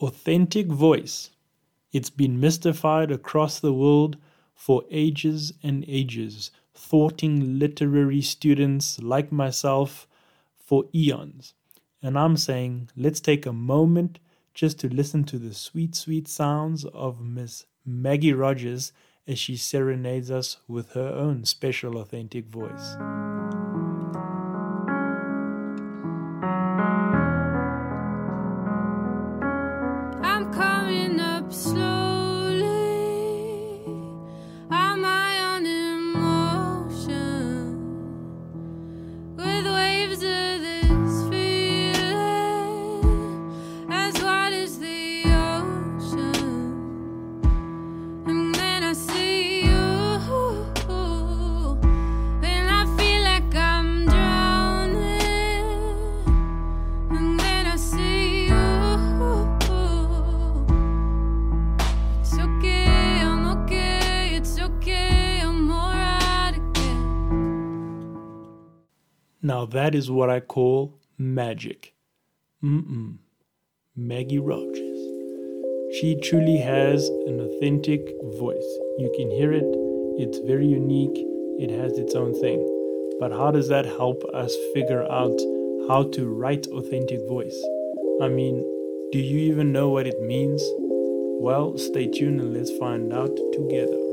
Authentic voice. It's been mystified across the world for ages and ages, thwarting literary students like myself for eons. And I'm saying, let's take a moment just to listen to the sweet, sweet sounds of Miss Maggie Rogers as she serenades us with her own special authentic voice. Now that is what I call magic. Mm-mm. Maggie Rogers. She truly has an authentic voice. You can hear it, it's very unique, it has its own thing. But how does that help us figure out how to write authentic voice? I mean, do you even know what it means? Well, stay tuned and let's find out together.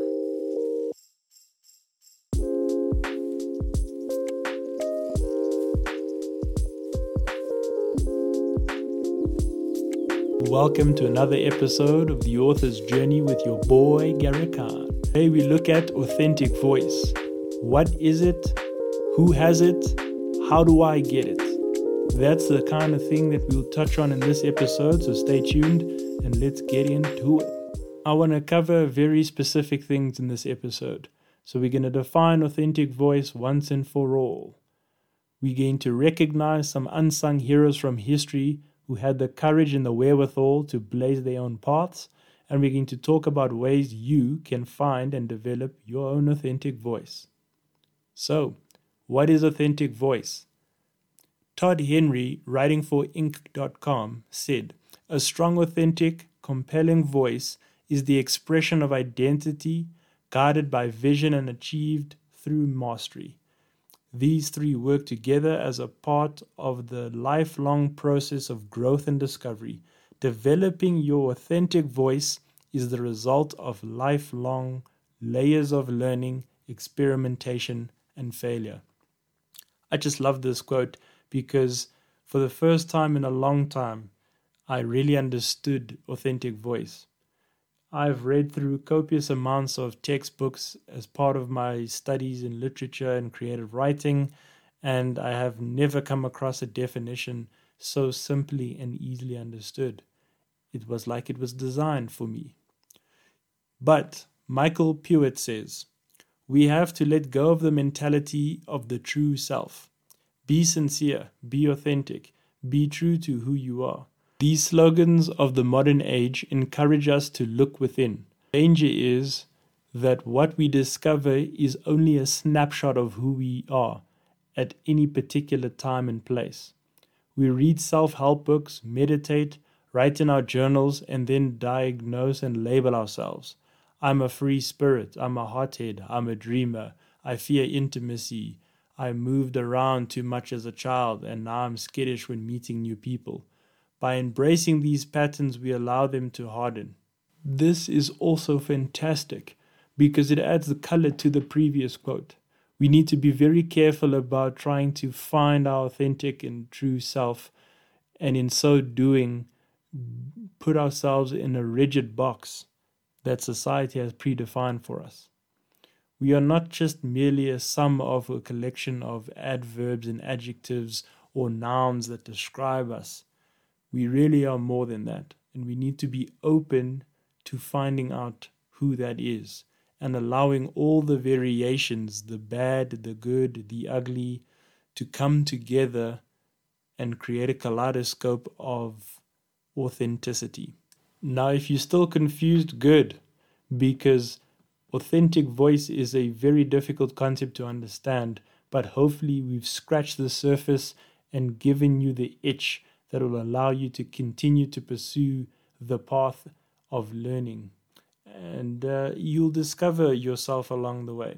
Welcome to another episode of The Author's Journey with your boy Gary Khan. Today we look at authentic voice. What is it? Who has it? How do I get it? That's the kind of thing that we'll touch on in this episode, so stay tuned and let's get into it. I want to cover very specific things in this episode. So we're going to define authentic voice once and for all. We're going to recognize some unsung heroes from history who had the courage and the wherewithal to blaze their own paths. And we're going to talk about ways you can find and develop your own authentic voice. So, what is authentic voice? Todd Henry, writing for Inc.com, said A strong, authentic, compelling voice is the expression of identity guided by vision and achieved through mastery. These three work together as a part of the lifelong process of growth and discovery. Developing your authentic voice is the result of lifelong layers of learning, experimentation, and failure. I just love this quote because for the first time in a long time, I really understood authentic voice. I've read through copious amounts of textbooks as part of my studies in literature and creative writing, and I have never come across a definition so simply and easily understood. It was like it was designed for me. But Michael Puett says, we have to let go of the mentality of the true self. Be sincere, be authentic, be true to who you are. These slogans of the modern age encourage us to look within. The danger is that what we discover is only a snapshot of who we are at any particular time and place. We read self help books, meditate, write in our journals, and then diagnose and label ourselves. I'm a free spirit. I'm a hothead. I'm a dreamer. I fear intimacy. I moved around too much as a child, and now I'm skittish when meeting new people. By embracing these patterns, we allow them to harden. This is also fantastic because it adds the color to the previous quote. We need to be very careful about trying to find our authentic and true self, and in so doing, put ourselves in a rigid box that society has predefined for us. We are not just merely a sum of a collection of adverbs and adjectives or nouns that describe us. We really are more than that, and we need to be open to finding out who that is and allowing all the variations the bad, the good, the ugly to come together and create a kaleidoscope of authenticity. Now, if you're still confused, good, because authentic voice is a very difficult concept to understand, but hopefully, we've scratched the surface and given you the itch that will allow you to continue to pursue the path of learning. And uh, you'll discover yourself along the way.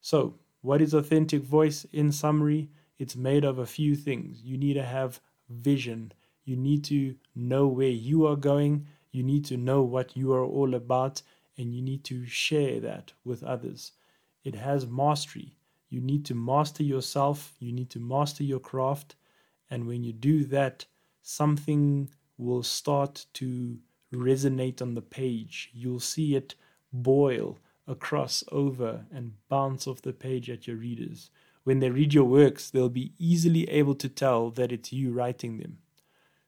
So, what is authentic voice? In summary, it's made of a few things. You need to have vision, you need to know where you are going, you need to know what you are all about, and you need to share that with others. It has mastery. You need to master yourself, you need to master your craft, and when you do that, something will start to resonate on the page. You'll see it boil across over and bounce off the page at your readers. When they read your works, they'll be easily able to tell that it's you writing them.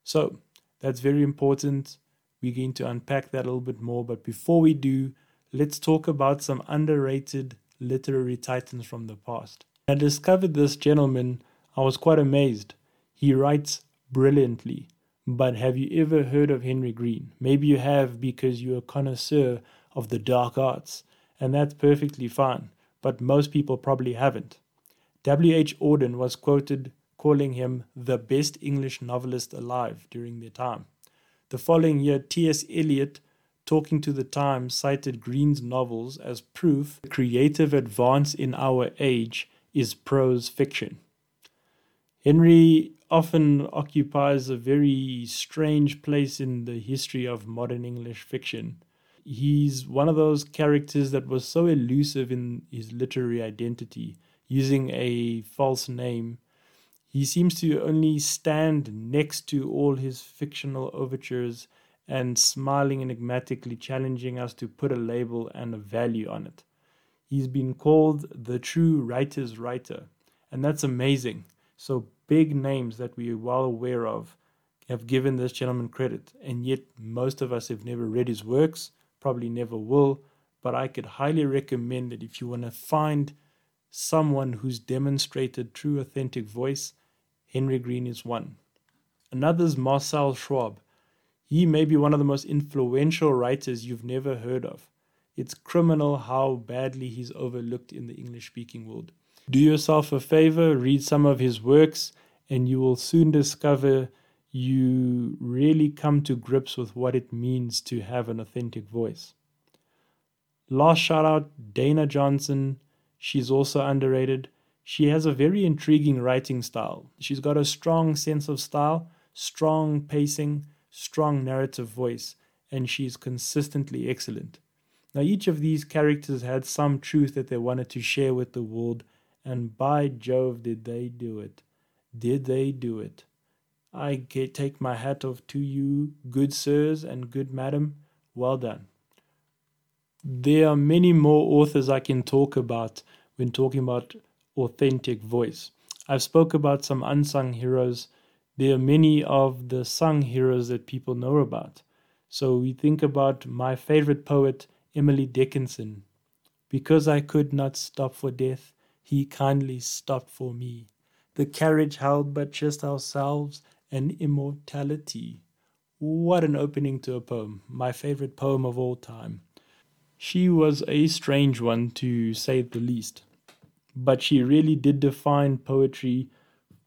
So, that's very important. We're going to unpack that a little bit more. But before we do, let's talk about some underrated literary titans from the past. I discovered this gentleman, I was quite amazed. He writes brilliantly. But have you ever heard of Henry Green? Maybe you have because you're a connoisseur of the dark arts, and that's perfectly fine, but most people probably haven't. W.H. Auden was quoted calling him the best English novelist alive during their time. The following year, T.S. Eliot, talking to the Times, cited Green's novels as proof the creative advance in our age is prose fiction. Henry often occupies a very strange place in the history of modern English fiction. He's one of those characters that was so elusive in his literary identity, using a false name. He seems to only stand next to all his fictional overtures and smiling enigmatically, challenging us to put a label and a value on it. He's been called the true writer's writer, and that's amazing. So big names that we are well aware of have given this gentleman credit, and yet most of us have never read his works, probably never will. But I could highly recommend that if you want to find someone who's demonstrated true authentic voice, Henry Green is one. Another is Marcel Schwob. He may be one of the most influential writers you've never heard of. It's criminal how badly he's overlooked in the English speaking world. Do yourself a favor, read some of his works, and you will soon discover you really come to grips with what it means to have an authentic voice. Last shout out Dana Johnson. She's also underrated. She has a very intriguing writing style. She's got a strong sense of style, strong pacing, strong narrative voice, and she's consistently excellent. Now, each of these characters had some truth that they wanted to share with the world, and by Jove, did they do it! Did they do it? I take my hat off to you, good sirs and good madam. Well done. There are many more authors I can talk about when talking about authentic voice. I've spoke about some unsung heroes. There are many of the sung heroes that people know about. So we think about my favorite poet, Emily Dickinson. Because I could not stop for death, he kindly stopped for me. The carriage held but just ourselves and immortality. What an opening to a poem, my favorite poem of all time. She was a strange one, to say the least, but she really did define poetry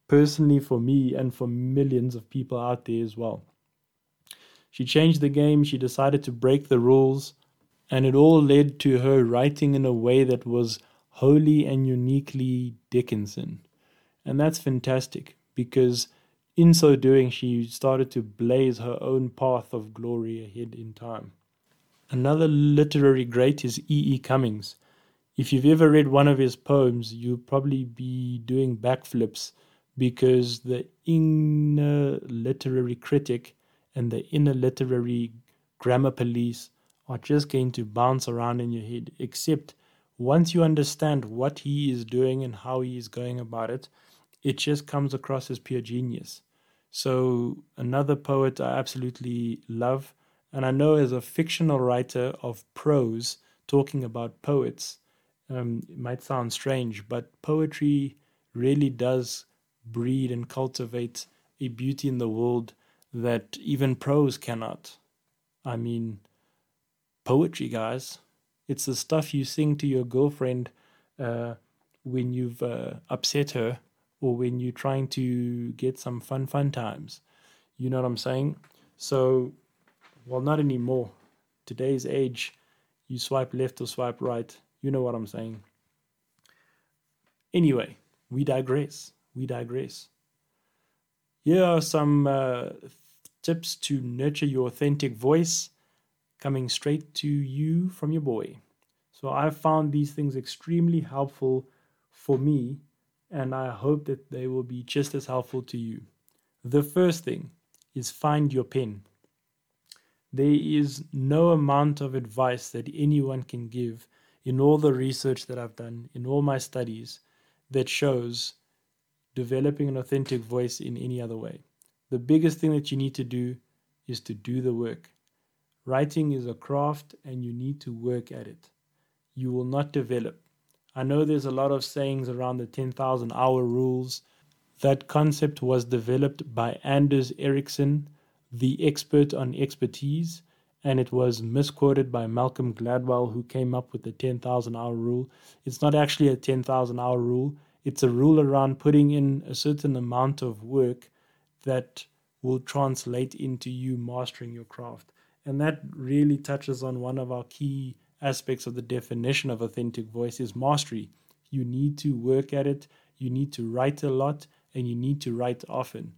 personally for me and for millions of people out there as well. She changed the game, she decided to break the rules, and it all led to her writing in a way that was wholly and uniquely Dickinson. And that's fantastic because in so doing, she started to blaze her own path of glory ahead in time. Another literary great is E. E. Cummings. If you've ever read one of his poems, you'll probably be doing backflips because the inner literary critic and the inner literary grammar police are just going to bounce around in your head, except once you understand what he is doing and how he is going about it, it just comes across as pure genius. So, another poet I absolutely love, and I know as a fictional writer of prose, talking about poets, um, it might sound strange, but poetry really does breed and cultivate a beauty in the world that even prose cannot. I mean, poetry, guys. It's the stuff you sing to your girlfriend uh, when you've uh, upset her or when you're trying to get some fun, fun times. You know what I'm saying? So Well, not anymore. Today's age, you swipe left or swipe right. You know what I'm saying. Anyway, we digress. We digress. Here are some uh, tips to nurture your authentic voice coming straight to you from your boy. So I've found these things extremely helpful for me, and I hope that they will be just as helpful to you. The first thing is find your pen. There is no amount of advice that anyone can give in all the research that I've done, in all my studies, that shows developing an authentic voice in any other way. The biggest thing that you need to do is to do the work. Writing is a craft and you need to work at it. You will not develop. I know there's a lot of sayings around the 10,000 hour rules. That concept was developed by Anders Ericsson, the expert on expertise, and it was misquoted by Malcolm Gladwell, who came up with the 10,000 hour rule. It's not actually a 10,000 hour rule, it's a rule around putting in a certain amount of work that will translate into you mastering your craft. And that really touches on one of our key aspects of the definition of authentic voice is mastery. You need to work at it, you need to write a lot, and you need to write often.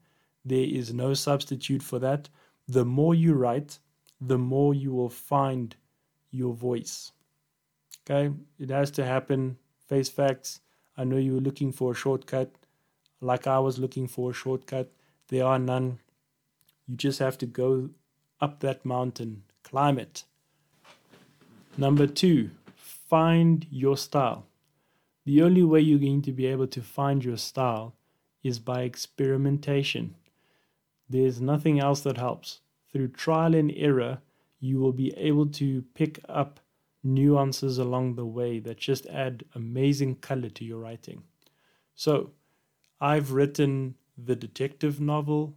There is no substitute for that. The more you write, the more you will find your voice. Okay, it has to happen. Face facts. I know you were looking for a shortcut, like I was looking for a shortcut. There are none. You just have to go up that mountain, climb it. Number two, find your style. The only way you're going to be able to find your style is by experimentation. There's nothing else that helps. Through trial and error, you will be able to pick up nuances along the way that just add amazing color to your writing. So, I've written the detective novel,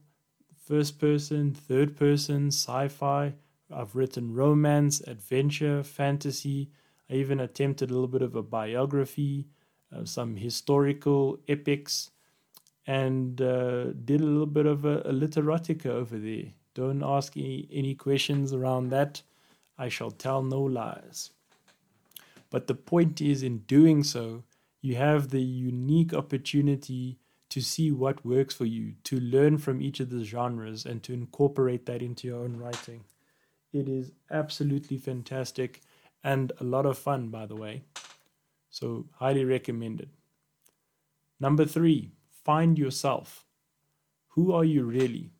first person, third person, sci fi. I've written romance, adventure, fantasy. I even attempted a little bit of a biography, uh, some historical epics, and uh, did a little bit of a, a literotica over there. Don't ask any, any questions around that. I shall tell no lies. But the point is, in doing so, you have the unique opportunity to see what works for you, to learn from each of the genres, and to incorporate that into your own writing. It is absolutely fantastic and a lot of fun, by the way. So, highly recommended. Number three, find yourself. Who are you really?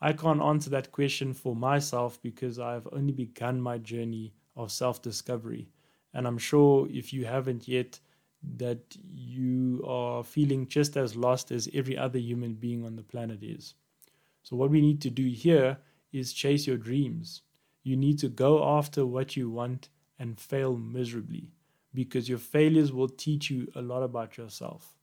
I can't answer that question for myself because I've only begun my journey of self discovery. And I'm sure if you haven't yet, that you are feeling just as lost as every other human being on the planet is. So, what we need to do here is chase your dreams. You need to go after what you want and fail miserably because your failures will teach you a lot about yourself.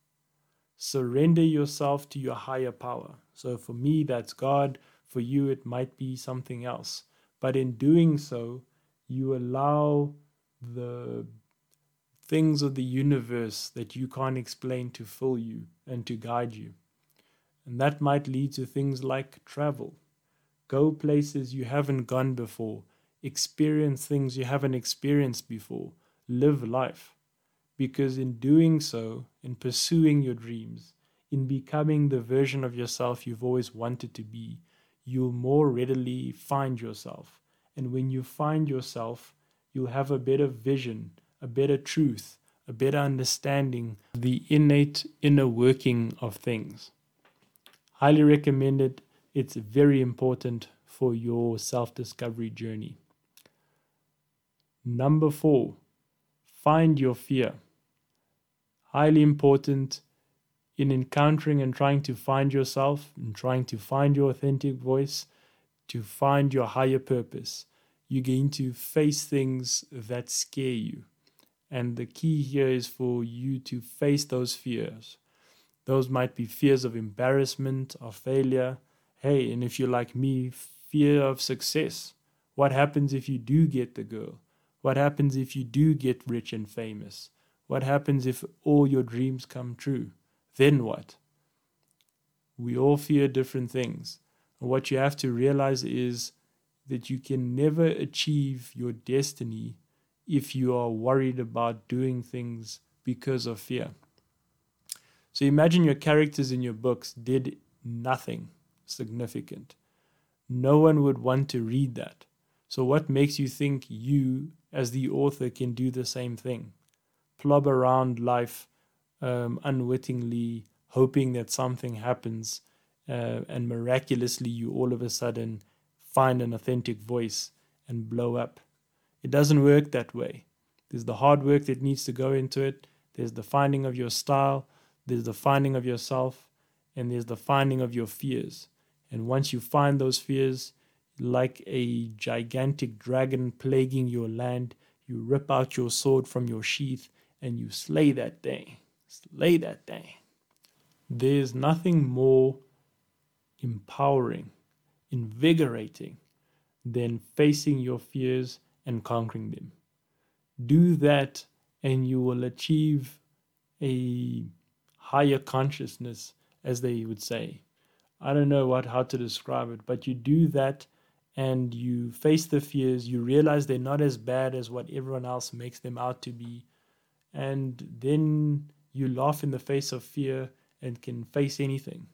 Surrender yourself to your higher power. So, for me, that's God. For you, it might be something else. But in doing so, you allow the things of the universe that you can't explain to fill you and to guide you. And that might lead to things like travel. Go places you haven't gone before, experience things you haven't experienced before, live life. Because in doing so, in pursuing your dreams, in becoming the version of yourself you've always wanted to be, you'll more readily find yourself. And when you find yourself, you'll have a better vision a better truth, a better understanding the innate inner working of things. Highly recommended. It's very important for your self discovery journey. Number four, find your fear. Highly important in encountering and trying to find yourself and trying to find your authentic voice, to find your higher purpose. You're going to face things that scare you. And the key here is for you to face those fears. Those might be fears of embarrassment, of failure. Hey, and if you're like me, fear of success. What happens if you do get the girl? What happens if you do get rich and famous? What happens if all your dreams come true? Then what? We all fear different things. And what you have to realize is that you can never achieve your destiny if you are worried about doing things because of fear. So imagine your characters in your books did nothing significant. No one would want to read that. So, what makes you think you, as the author, can do the same thing? Plob around life um, unwittingly, hoping that something happens, uh, and miraculously, you all of a sudden find an authentic voice and blow up. It doesn't work that way. There's the hard work that needs to go into it, there's the finding of your style, there's the finding of yourself, and there's the finding of your fears. And once you find those fears, like a gigantic dragon plaguing your land, you rip out your sword from your sheath and you slay that thing. Slay that thing. There's nothing more empowering, invigorating than facing your fears and conquering them. Do that, and you will achieve a higher consciousness, as they would say. I don't know what how to describe it, but you do that and you face the fears, you realize they're not as bad as what everyone else makes them out to be, and then you laugh in the face of fear and can face anything.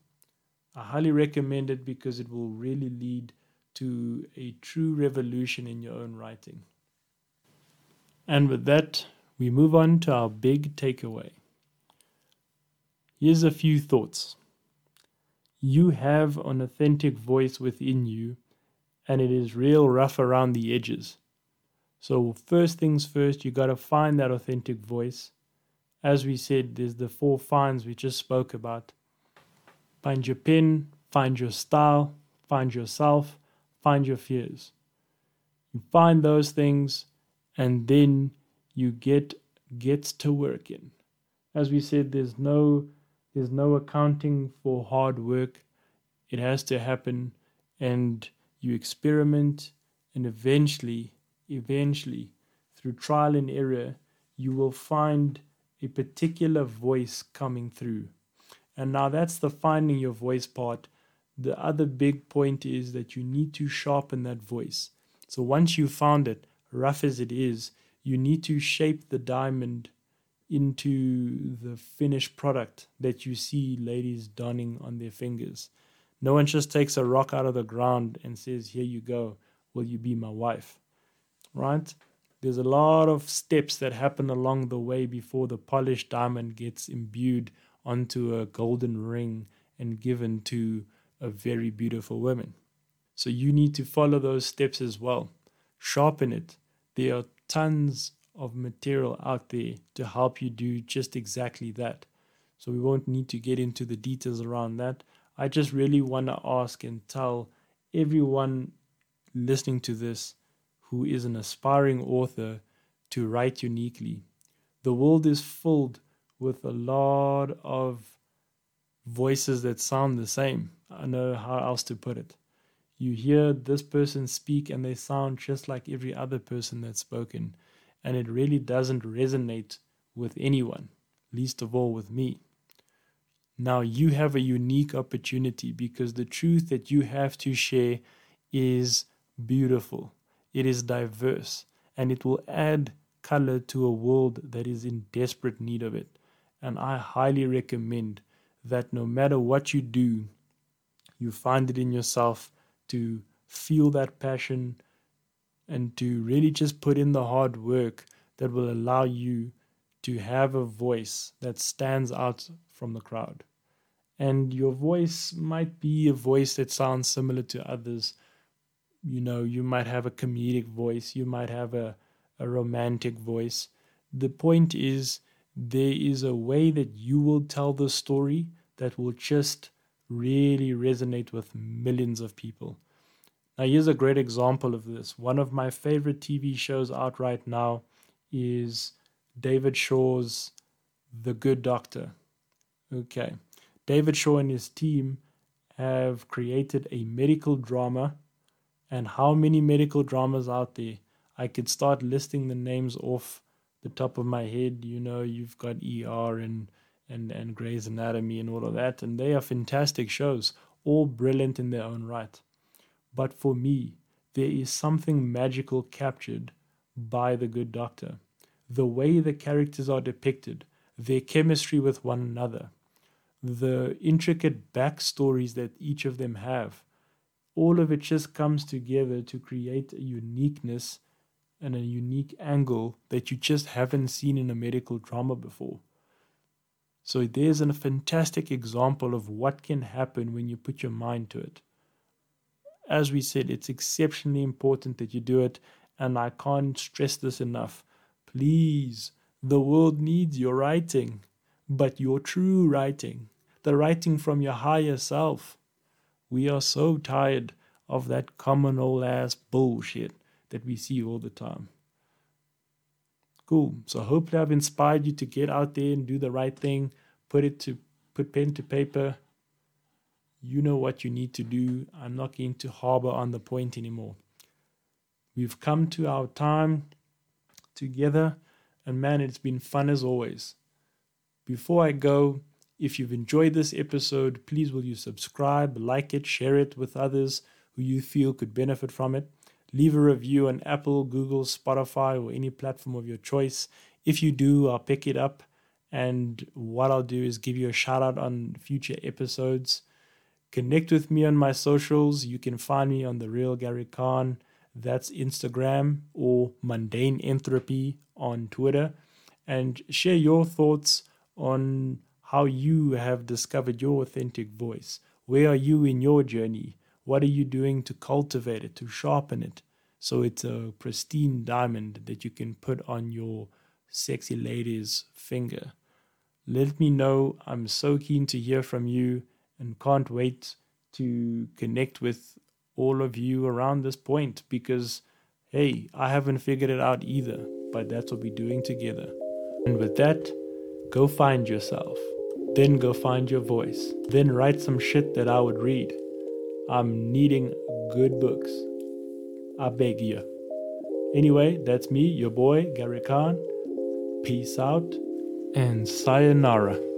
I highly recommend it because it will really lead to a true revolution in your own writing. And with that, we move on to our big takeaway. Here's a few thoughts. You have an authentic voice within you, and it is real rough around the edges. So, first things first, you got to find that authentic voice. As we said, there's the four finds we just spoke about. Find your pen, find your style, find yourself, find your fears. You find those things, and then you get gets to working. As we said, there's no there's no accounting for hard work. It has to happen, and you experiment, and eventually, eventually, through trial and error, you will find a particular voice coming through. And now that's the finding your voice part. The other big point is that you need to sharpen that voice. So once you've found it, rough as it is, you need to shape the diamond into the finished product that you see ladies donning on their fingers. No one just takes a rock out of the ground and says, Here you go, will you be my wife? Right? There's a lot of steps that happen along the way before the polished diamond gets imbued onto a golden ring and given to a very beautiful woman. So you need to follow those steps as well. Sharpen it. There are tons of material out there to help you do just exactly that. So we won't need to get into the details around that. I just really want to ask and tell everyone listening to this who is an aspiring author to write uniquely. The world is filled with a lot of voices that sound the same. I know how else to put it. You hear this person speak and they sound just like every other person that's spoken and it really doesn't resonate with anyone, least of all with me. Now you have a unique opportunity because the truth that you have to share is beautiful, it is diverse, and it will add color to a world that is in desperate need of it. And I highly recommend that no matter what you do, you find it in yourself to feel that passion, and to really just put in the hard work that will allow you to have a voice that stands out from the crowd. And your voice might be a voice that sounds similar to others. You know, you might have a comedic voice, you might have a, a romantic voice. The point is, there is a way that you will tell the story that will just really resonate with millions of people. Now, here's a great example of this. One of my favorite TV shows out right now is David Shore's The Good Doctor. Okay. David Shaw and his team have created a medical drama. And how many medical dramas out there? I could start listing the names off the top of my head. You know, you've got ER and and and Grey's Anatomy and all of that, and they are fantastic shows, all brilliant in their own right. But for me, there is something magical captured by the good doctor. The way the characters are depicted, their chemistry with one another, the intricate backstories that each of them have, all of it just comes together to create a uniqueness and a unique angle that you just haven't seen in a medical drama before. So there's a fantastic example of what can happen when you put your mind to it. As we said, it's exceptionally important that you do it, and I can't stress this enough. Please, the world needs your writing, but your true writing, the writing from your higher self. We are so tired of that common old ass bullshit that we see all the time. Cool. So hopefully I've inspired you to get out there and do the right thing, put it to put pen to paper. You know what you need to do. I'm not going to harbor on the point anymore. We've come to our time together, and man, it's been fun as always. Before I go, if you've enjoyed this episode, please will you subscribe, like it, share it with others who you feel could benefit from it. Leave a review on Apple, Google, Spotify, or any platform of your choice. If you do, I'll pick it up. And what I'll do is give you a shout out on future episodes. Connect with me on my socials. You can find me on The Real Gary Khan. That's Instagram or Mundane Entropy on Twitter. And share your thoughts on how you have discovered your authentic voice. Where are you in your journey? What are you doing to cultivate it, to sharpen it, so it's a pristine diamond that you can put on your sexy lady's finger? Let me know. I'm so keen to hear from you and can't wait to connect with all of you around this point because, hey, I haven't figured it out either, but that's what we're doing together. And with that, go find yourself. Then go find your voice. Then write some shit that I would read. I'm needing good books. I beg you. Anyway, that's me, your boy, Gary Khan. Peace out and sayonara.